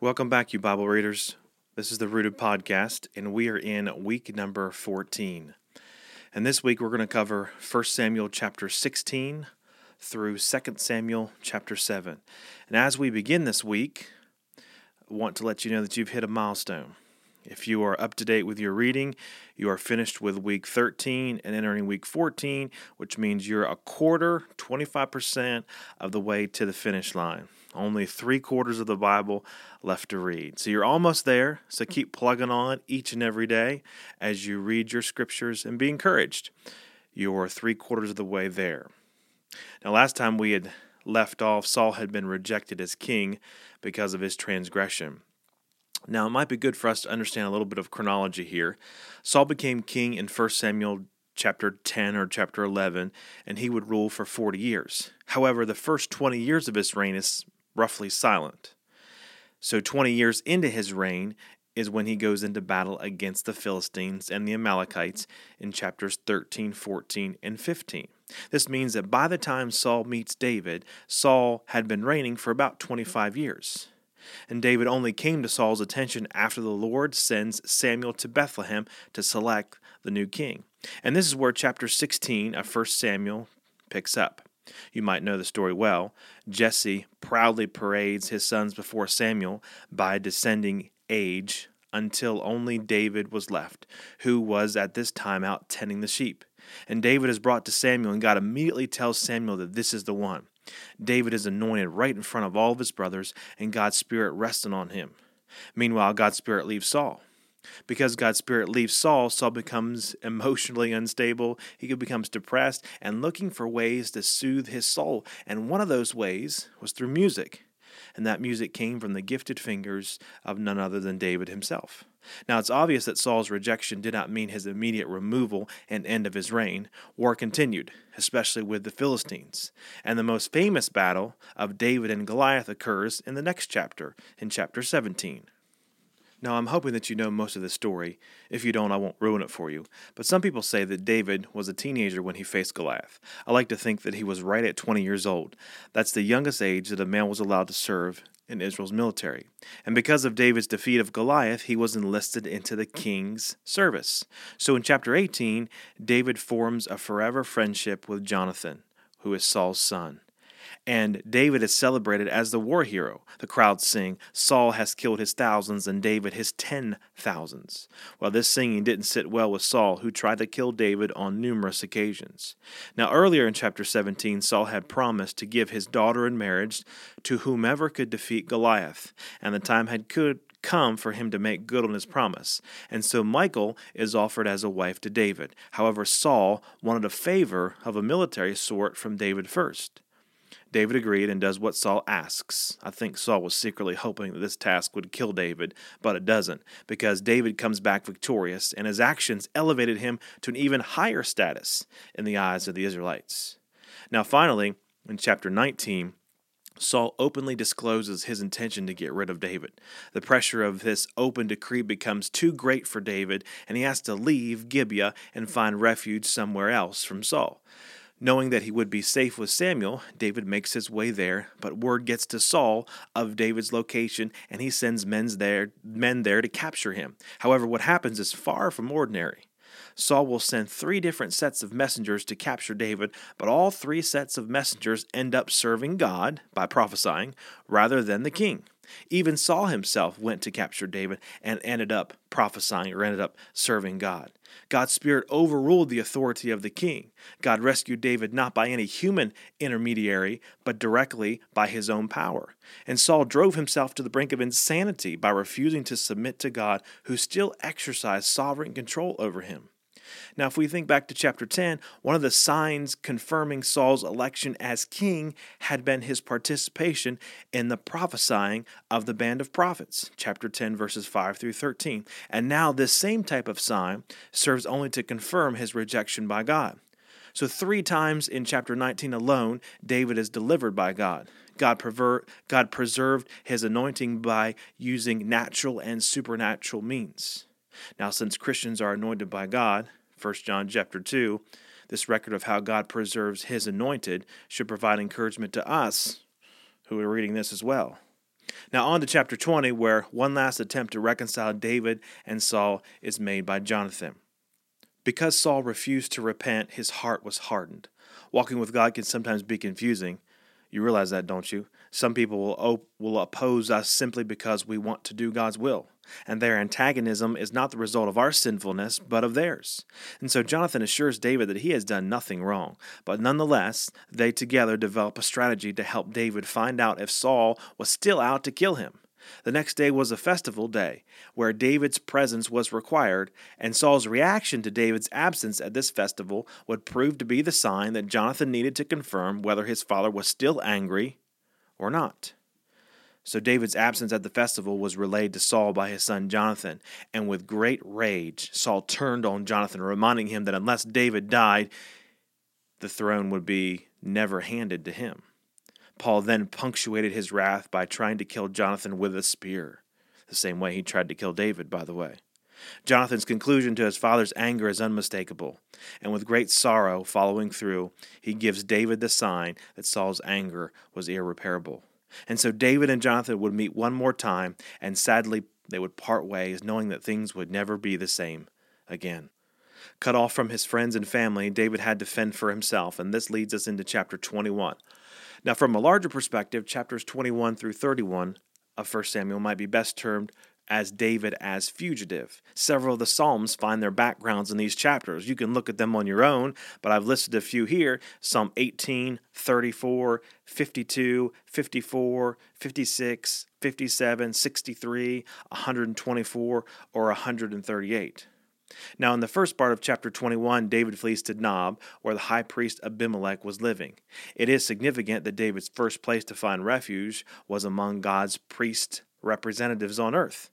Welcome back, you Bible readers. This is the Rooted Podcast, and we are in week number 14. And this week we're going to cover 1 Samuel chapter 16 through 2 Samuel chapter 7. And as we begin this week, I want to let you know that you've hit a milestone. If you are up to date with your reading, you are finished with week 13 and entering week 14, which means you're a quarter, 25% of the way to the finish line. Only three quarters of the Bible left to read. So you're almost there. So keep plugging on each and every day as you read your scriptures and be encouraged. You're three quarters of the way there. Now, last time we had left off, Saul had been rejected as king because of his transgression. Now, it might be good for us to understand a little bit of chronology here. Saul became king in 1 Samuel chapter 10 or chapter 11, and he would rule for 40 years. However, the first 20 years of his reign is roughly silent. So, 20 years into his reign is when he goes into battle against the Philistines and the Amalekites in chapters 13, 14, and 15. This means that by the time Saul meets David, Saul had been reigning for about 25 years. And David only came to Saul's attention after the Lord sends Samuel to Bethlehem to select the new king. And this is where chapter 16 of 1 Samuel picks up. You might know the story well. Jesse proudly parades his sons before Samuel by descending age until only David was left, who was at this time out tending the sheep. And David is brought to Samuel, and God immediately tells Samuel that this is the one. David is anointed right in front of all of his brothers, and God's Spirit resting on him. Meanwhile, God's Spirit leaves Saul. Because God's Spirit leaves Saul, Saul becomes emotionally unstable. He becomes depressed and looking for ways to soothe his soul. And one of those ways was through music. And that music came from the gifted fingers of none other than David himself. Now, it's obvious that Saul's rejection did not mean his immediate removal and end of his reign. War continued, especially with the Philistines. And the most famous battle of David and Goliath occurs in the next chapter, in chapter 17. Now, I'm hoping that you know most of the story. If you don't, I won't ruin it for you. But some people say that David was a teenager when he faced Goliath. I like to think that he was right at 20 years old. That's the youngest age that a man was allowed to serve in Israel's military. And because of David's defeat of Goliath, he was enlisted into the king's service. So in chapter 18, David forms a forever friendship with Jonathan, who is Saul's son and David is celebrated as the war hero. The crowds sing, Saul has killed his thousands and David his ten thousands. Well, this singing didn't sit well with Saul, who tried to kill David on numerous occasions. Now, earlier in chapter 17, Saul had promised to give his daughter in marriage to whomever could defeat Goliath, and the time had could come for him to make good on his promise. And so Michal is offered as a wife to David. However, Saul wanted a favor of a military sort from David first. David agreed and does what Saul asks. I think Saul was secretly hoping that this task would kill David, but it doesn't, because David comes back victorious, and his actions elevated him to an even higher status in the eyes of the Israelites. Now, finally, in chapter 19, Saul openly discloses his intention to get rid of David. The pressure of this open decree becomes too great for David, and he has to leave Gibeah and find refuge somewhere else from Saul. Knowing that he would be safe with Samuel, David makes his way there, but word gets to Saul of David's location and he sends men there, men there to capture him. However, what happens is far from ordinary. Saul will send three different sets of messengers to capture David, but all three sets of messengers end up serving God by prophesying rather than the king. Even Saul himself went to capture David and ended up prophesying or ended up serving God. God's Spirit overruled the authority of the king. God rescued David not by any human intermediary, but directly by his own power. And Saul drove himself to the brink of insanity by refusing to submit to God, who still exercised sovereign control over him. Now, if we think back to chapter 10, one of the signs confirming Saul's election as king had been his participation in the prophesying of the band of prophets, chapter 10, verses 5 through 13. And now, this same type of sign serves only to confirm his rejection by God. So, three times in chapter 19 alone, David is delivered by God. God, perver- God preserved his anointing by using natural and supernatural means. Now, since Christians are anointed by God, 1 John chapter 2, this record of how God preserves his anointed should provide encouragement to us who are reading this as well. Now, on to chapter 20, where one last attempt to reconcile David and Saul is made by Jonathan. Because Saul refused to repent, his heart was hardened. Walking with God can sometimes be confusing. You realize that, don't you? Some people will, op- will oppose us simply because we want to do God's will, and their antagonism is not the result of our sinfulness, but of theirs. And so Jonathan assures David that he has done nothing wrong, but nonetheless, they together develop a strategy to help David find out if Saul was still out to kill him. The next day was a festival day, where David's presence was required, and Saul's reaction to David's absence at this festival would prove to be the sign that Jonathan needed to confirm whether his father was still angry or not. So David's absence at the festival was relayed to Saul by his son Jonathan, and with great rage, Saul turned on Jonathan, reminding him that unless David died, the throne would be never handed to him. Paul then punctuated his wrath by trying to kill Jonathan with a spear, the same way he tried to kill David, by the way. Jonathan's conclusion to his father's anger is unmistakable, and with great sorrow following through, he gives David the sign that Saul's anger was irreparable. And so David and Jonathan would meet one more time, and sadly they would part ways, knowing that things would never be the same again. Cut off from his friends and family, David had to fend for himself, and this leads us into chapter 21. Now, from a larger perspective, chapters 21 through 31 of 1 Samuel might be best termed as David as fugitive. Several of the Psalms find their backgrounds in these chapters. You can look at them on your own, but I've listed a few here Psalm 18, 34, 52, 54, 56, 57, 63, 124, or 138. Now, in the first part of chapter 21, David flees to Nob, where the high priest Abimelech was living. It is significant that David's first place to find refuge was among God's priest representatives on earth.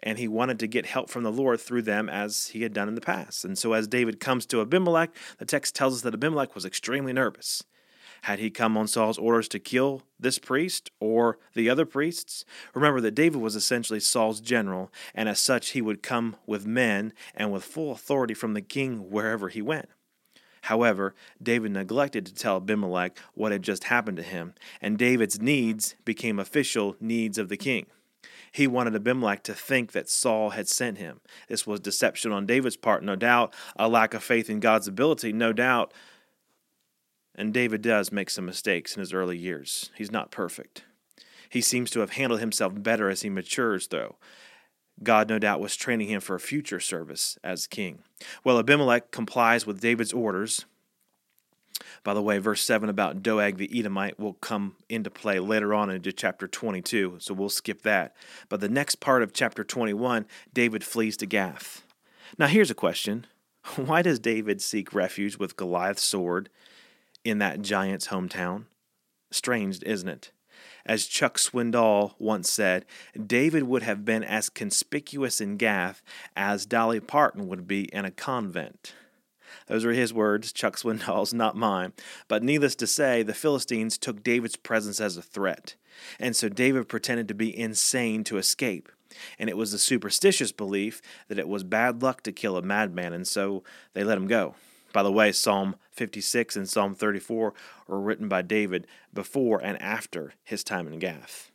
And he wanted to get help from the Lord through them as he had done in the past. And so, as David comes to Abimelech, the text tells us that Abimelech was extremely nervous. Had he come on Saul's orders to kill this priest or the other priests? Remember that David was essentially Saul's general, and as such, he would come with men and with full authority from the king wherever he went. However, David neglected to tell Abimelech what had just happened to him, and David's needs became official needs of the king. He wanted Abimelech to think that Saul had sent him. This was deception on David's part, no doubt, a lack of faith in God's ability, no doubt, and David does make some mistakes in his early years. He's not perfect. He seems to have handled himself better as he matures, though. God, no doubt, was training him for a future service as king. Well, Abimelech complies with David's orders. By the way, verse 7 about Doeg the Edomite will come into play later on into chapter 22, so we'll skip that. But the next part of chapter 21, David flees to Gath. Now, here's a question Why does David seek refuge with Goliath's sword in that giant's hometown. Strange, isn't it? As Chuck Swindoll once said, David would have been as conspicuous in Gath as Dolly Parton would be in a convent. Those are his words, Chuck Swindoll's, not mine. But needless to say, the Philistines took David's presence as a threat. And so David pretended to be insane to escape. And it was the superstitious belief that it was bad luck to kill a madman, and so they let him go. By the way, Psalm 56 and Psalm 34 were written by David before and after his time in Gath.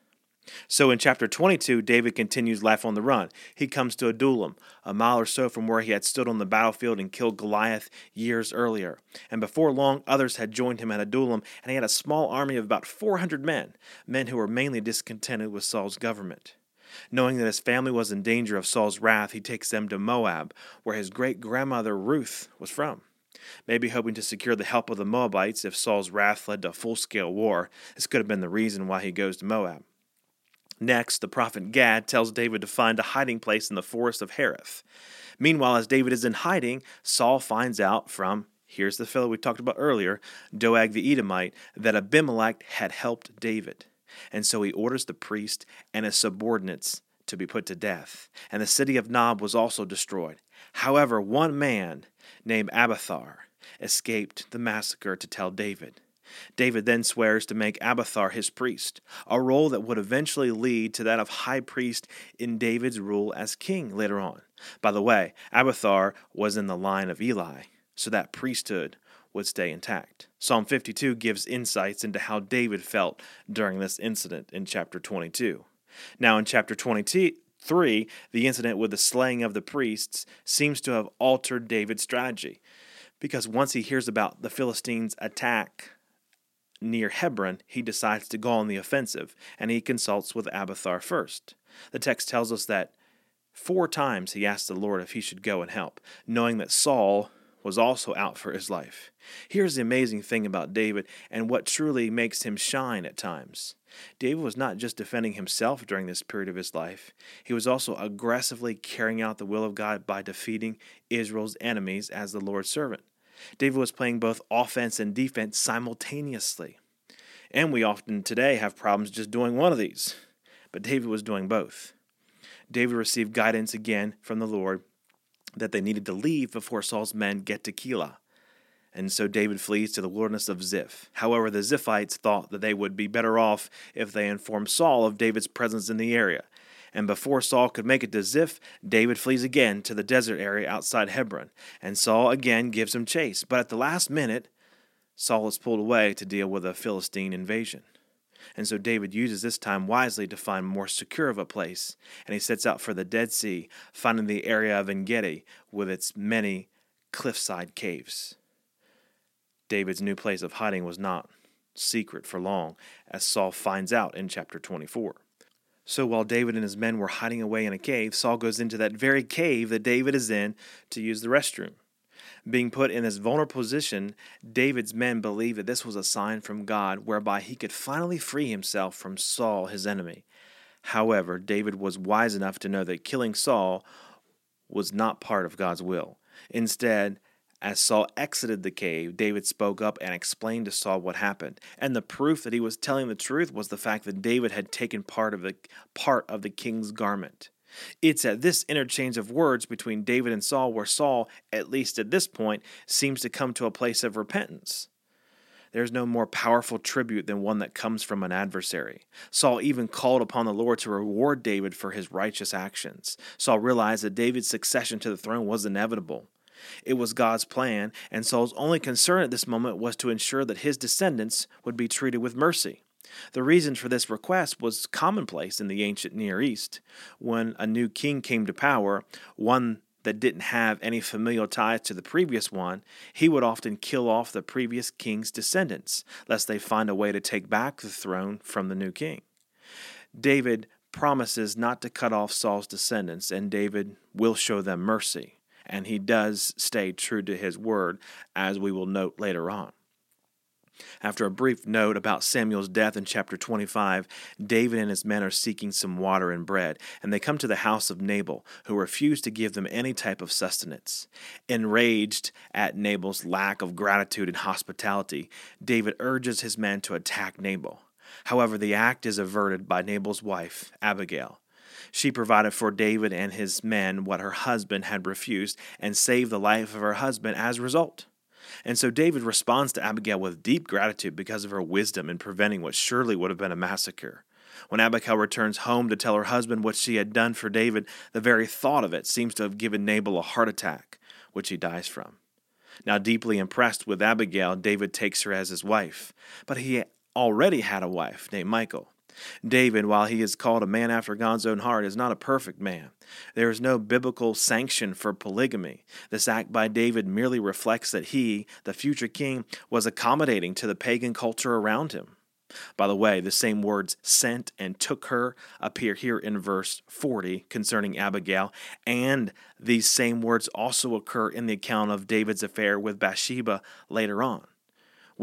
So in chapter 22, David continues life on the run. He comes to Adullam, a mile or so from where he had stood on the battlefield and killed Goliath years earlier. And before long, others had joined him at Adullam, and he had a small army of about 400 men, men who were mainly discontented with Saul's government. Knowing that his family was in danger of Saul's wrath, he takes them to Moab, where his great grandmother Ruth was from maybe hoping to secure the help of the Moabites if Saul's wrath led to full scale war. This could have been the reason why he goes to Moab. Next, the prophet Gad tells David to find a hiding place in the forest of Hereth. Meanwhile, as David is in hiding, Saul finds out from, here's the fellow we talked about earlier, Doeg the Edomite, that Abimelech had helped David. And so he orders the priest and his subordinates to be put to death. And the city of Nob was also destroyed. However, one man named Abiathar escaped the massacre to tell David. David then swears to make Abiathar his priest, a role that would eventually lead to that of high priest in David's rule as king later on. By the way, Abiathar was in the line of Eli, so that priesthood would stay intact. Psalm 52 gives insights into how David felt during this incident in chapter 22. Now, in chapter 23, the incident with the slaying of the priests seems to have altered David's strategy because once he hears about the Philistines' attack near Hebron, he decides to go on the offensive and he consults with Abiathar first. The text tells us that four times he asked the Lord if he should go and help, knowing that Saul was also out for his life. Here's the amazing thing about David and what truly makes him shine at times. David was not just defending himself during this period of his life, he was also aggressively carrying out the will of God by defeating Israel's enemies as the Lord's servant. David was playing both offense and defense simultaneously. And we often today have problems just doing one of these. But David was doing both. David received guidance again from the Lord that they needed to leave before Saul's men get to Keilah. And so David flees to the wilderness of Ziph. However, the Ziphites thought that they would be better off if they informed Saul of David's presence in the area. And before Saul could make it to Ziph, David flees again to the desert area outside Hebron. And Saul again gives him chase. But at the last minute, Saul is pulled away to deal with a Philistine invasion. And so David uses this time wisely to find more secure of a place, and he sets out for the Dead Sea, finding the area of Engedi with its many cliffside caves. David's new place of hiding was not secret for long, as Saul finds out in chapter 24. So while David and his men were hiding away in a cave, Saul goes into that very cave that David is in to use the restroom. Being put in this vulnerable position, David's men believed that this was a sign from God whereby he could finally free himself from Saul, his enemy. However, David was wise enough to know that killing Saul was not part of God's will. Instead, as Saul exited the cave, David spoke up and explained to Saul what happened. And the proof that he was telling the truth was the fact that David had taken part of the part of the king's garment. It's at this interchange of words between David and Saul where Saul, at least at this point, seems to come to a place of repentance. There's no more powerful tribute than one that comes from an adversary. Saul even called upon the Lord to reward David for his righteous actions. Saul realized that David's succession to the throne was inevitable. It was God's plan, and Saul's only concern at this moment was to ensure that his descendants would be treated with mercy. The reason for this request was commonplace in the ancient Near East. When a new king came to power, one that didn't have any familial ties to the previous one, he would often kill off the previous king's descendants, lest they find a way to take back the throne from the new king. David promises not to cut off Saul's descendants, and David will show them mercy. And he does stay true to his word, as we will note later on. After a brief note about Samuel's death in chapter 25, David and his men are seeking some water and bread, and they come to the house of Nabal, who refused to give them any type of sustenance. Enraged at Nabal's lack of gratitude and hospitality, David urges his men to attack Nabal. However, the act is averted by Nabal's wife, Abigail. She provided for David and his men what her husband had refused and saved the life of her husband as a result. And so David responds to Abigail with deep gratitude because of her wisdom in preventing what surely would have been a massacre. When Abigail returns home to tell her husband what she had done for David, the very thought of it seems to have given Nabal a heart attack, which he dies from. Now, deeply impressed with Abigail, David takes her as his wife, but he already had a wife named Michal. David, while he is called a man after God's own heart, is not a perfect man. There is no biblical sanction for polygamy. This act by David merely reflects that he, the future king, was accommodating to the pagan culture around him. By the way, the same words sent and took her appear here in verse 40 concerning Abigail, and these same words also occur in the account of David's affair with Bathsheba later on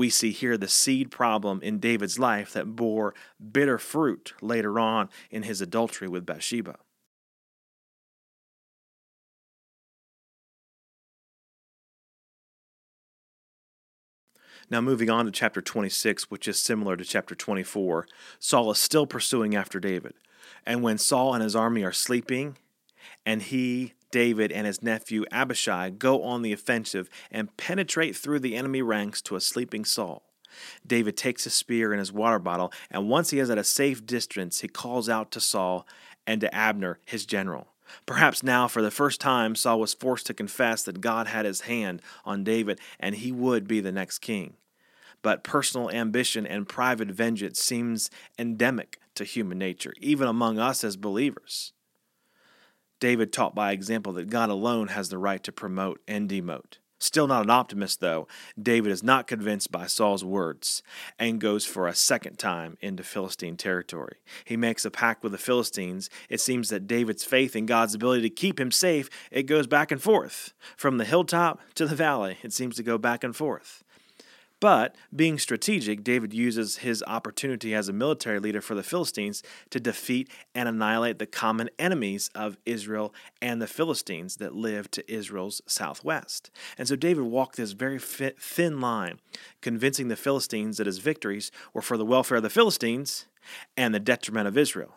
we see here the seed problem in David's life that bore bitter fruit later on in his adultery with Bathsheba. Now, moving on to chapter 26, which is similar to chapter 24, Saul is still pursuing after David. And when Saul and his army are sleeping, and he David and his nephew Abishai go on the offensive and penetrate through the enemy ranks to a sleeping Saul. David takes a spear and his water bottle, and once he is at a safe distance, he calls out to Saul and to Abner, his general. Perhaps now, for the first time, Saul was forced to confess that God had his hand on David and he would be the next king. But personal ambition and private vengeance seems endemic to human nature, even among us as believers. David taught by example that God alone has the right to promote and demote. Still not an optimist, though, David is not convinced by Saul's words and goes for a second time into Philistine territory. He makes a pact with the Philistines. It seems that David's faith in God's ability to keep him safe, it goes back and forth. From the hilltop to the valley, it seems to go back and forth. But being strategic, David uses his opportunity as a military leader for the Philistines to defeat and annihilate the common enemies of Israel and the Philistines that lived to Israel's southwest. And so David walked this very thin line, convincing the Philistines that his victories were for the welfare of the Philistines and the detriment of Israel.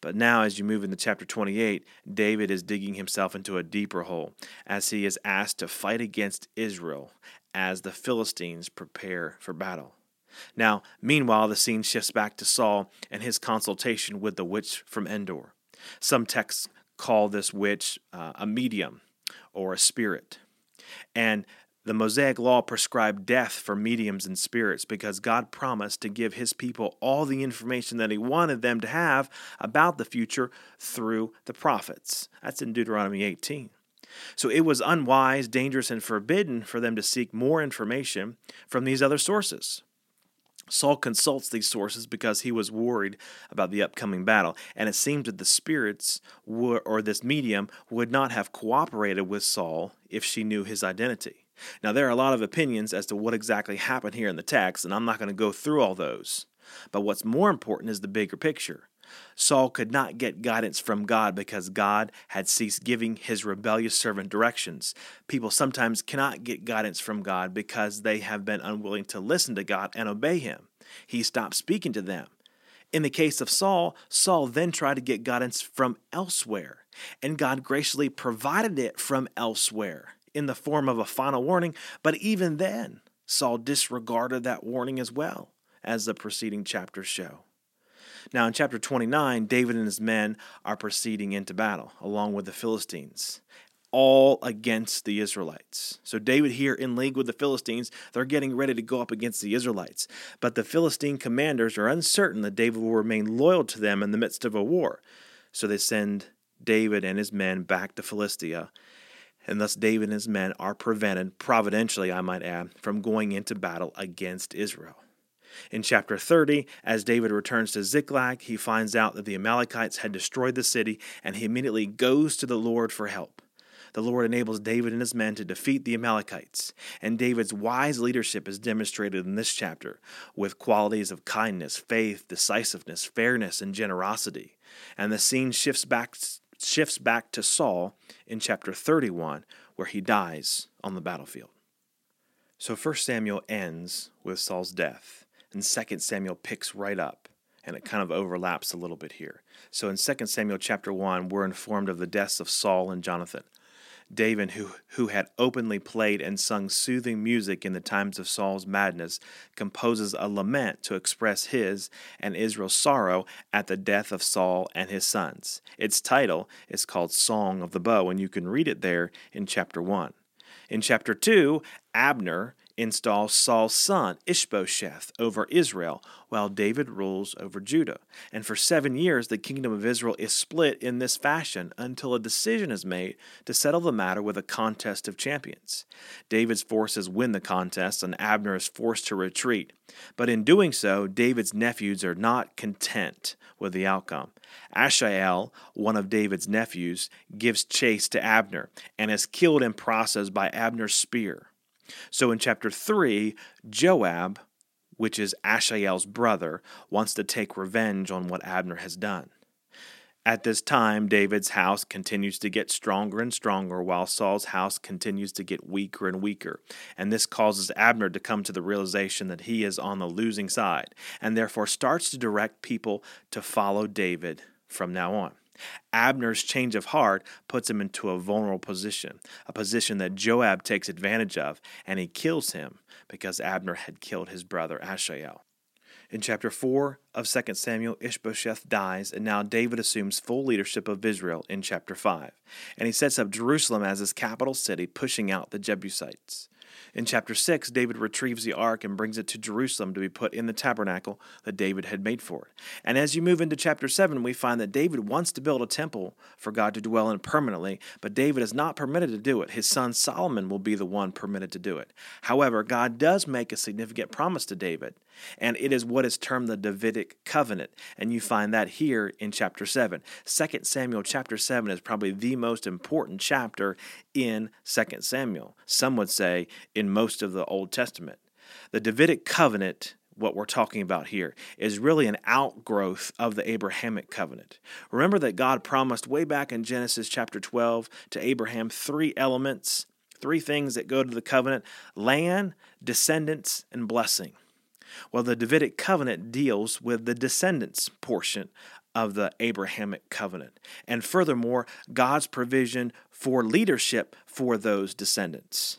But now, as you move into chapter 28, David is digging himself into a deeper hole as he is asked to fight against Israel as the Philistines prepare for battle. Now, meanwhile, the scene shifts back to Saul and his consultation with the witch from Endor. Some texts call this witch uh, a medium or a spirit. And the Mosaic law prescribed death for mediums and spirits because God promised to give his people all the information that he wanted them to have about the future through the prophets. That's in Deuteronomy 18. So it was unwise, dangerous, and forbidden for them to seek more information from these other sources. Saul consults these sources because he was worried about the upcoming battle, and it seemed that the spirits or this medium would not have cooperated with Saul if she knew his identity. Now, there are a lot of opinions as to what exactly happened here in the text, and I'm not going to go through all those. But what's more important is the bigger picture. Saul could not get guidance from God because God had ceased giving his rebellious servant directions. People sometimes cannot get guidance from God because they have been unwilling to listen to God and obey him. He stopped speaking to them. In the case of Saul, Saul then tried to get guidance from elsewhere, and God graciously provided it from elsewhere in the form of a final warning. But even then, Saul disregarded that warning as well, as the preceding chapters show. Now, in chapter 29, David and his men are proceeding into battle along with the Philistines, all against the Israelites. So, David here in league with the Philistines, they're getting ready to go up against the Israelites. But the Philistine commanders are uncertain that David will remain loyal to them in the midst of a war. So, they send David and his men back to Philistia. And thus, David and his men are prevented, providentially, I might add, from going into battle against Israel. In chapter 30, as David returns to Ziklag, he finds out that the Amalekites had destroyed the city, and he immediately goes to the Lord for help. The Lord enables David and his men to defeat the Amalekites, and David's wise leadership is demonstrated in this chapter with qualities of kindness, faith, decisiveness, fairness, and generosity. And the scene shifts back shifts back to Saul in chapter 31 where he dies on the battlefield. So 1 Samuel ends with Saul's death and 2 Samuel picks right up and it kind of overlaps a little bit here. So in 2 Samuel chapter 1, we're informed of the deaths of Saul and Jonathan. David, who, who had openly played and sung soothing music in the times of Saul's madness, composes a lament to express his and Israel's sorrow at the death of Saul and his sons. Its title is called Song of the Bow, and you can read it there in chapter 1. In chapter 2, Abner installs Saul's son Ishbosheth over Israel, while David rules over Judah. And for seven years, the kingdom of Israel is split in this fashion until a decision is made to settle the matter with a contest of champions. David's forces win the contest, and Abner is forced to retreat. But in doing so, David's nephews are not content with the outcome. Asahel, one of David's nephews, gives chase to Abner and is killed in process by Abner's spear. So in chapter 3, Joab, which is Asahel's brother, wants to take revenge on what Abner has done. At this time, David's house continues to get stronger and stronger, while Saul's house continues to get weaker and weaker. And this causes Abner to come to the realization that he is on the losing side, and therefore starts to direct people to follow David from now on. Abner's change of heart puts him into a vulnerable position, a position that Joab takes advantage of, and he kills him because Abner had killed his brother Asahel. In chapter 4 of 2 Samuel, Ishbosheth dies, and now David assumes full leadership of Israel in chapter 5. And he sets up Jerusalem as his capital city, pushing out the Jebusites. In chapter 6, David retrieves the ark and brings it to Jerusalem to be put in the tabernacle that David had made for it. And as you move into chapter 7, we find that David wants to build a temple for God to dwell in permanently, but David is not permitted to do it. His son Solomon will be the one permitted to do it. However, God does make a significant promise to David, and it is what is termed the Davidic covenant, and you find that here in chapter 7. 2 Samuel chapter 7 is probably the most important chapter in 2 Samuel. Some would say in most of the Old Testament. The Davidic covenant, what we're talking about here, is really an outgrowth of the Abrahamic covenant. Remember that God promised way back in Genesis chapter 12 to Abraham three elements, three things that go to the covenant land, descendants, and blessing. Well, the Davidic covenant deals with the descendants portion of the Abrahamic covenant. And furthermore, God's provision for leadership for those descendants.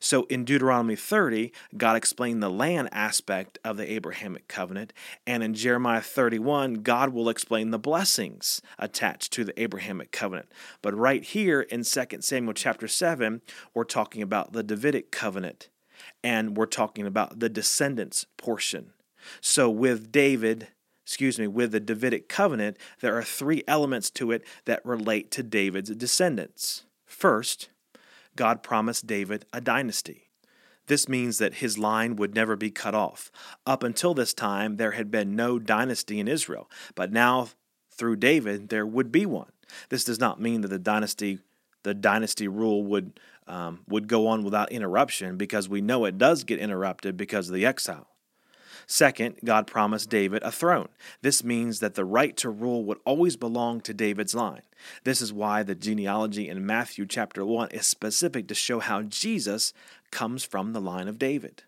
So in Deuteronomy 30, God explained the land aspect of the Abrahamic covenant, and in Jeremiah 31, God will explain the blessings attached to the Abrahamic covenant. But right here in 2 Samuel chapter 7, we're talking about the Davidic covenant, and we're talking about the descendants portion. So with David, excuse me, with the Davidic covenant, there are three elements to it that relate to David's descendants. First, God promised David a dynasty. This means that his line would never be cut off. Up until this time, there had been no dynasty in Israel, but now through David, there would be one. This does not mean that the dynasty, the dynasty rule would um, would go on without interruption, because we know it does get interrupted because of the exile. Second, God promised David a throne. This means that the right to rule would always belong to David's line. This is why the genealogy in Matthew chapter 1 is specific to show how Jesus comes from the line of David.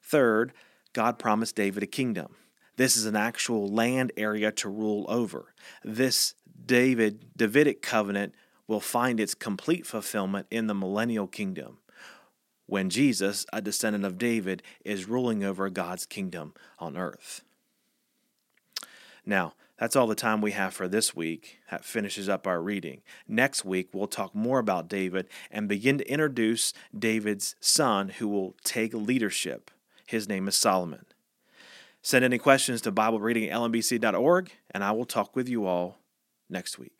Third, God promised David a kingdom. This is an actual land area to rule over. This David Davidic covenant will find its complete fulfillment in the millennial kingdom when Jesus, a descendant of David, is ruling over God's kingdom on earth. Now, that's all the time we have for this week. That finishes up our reading. Next week, we'll talk more about David and begin to introduce David's son who will take leadership. His name is Solomon. Send any questions to BibleReading at and I will talk with you all next week.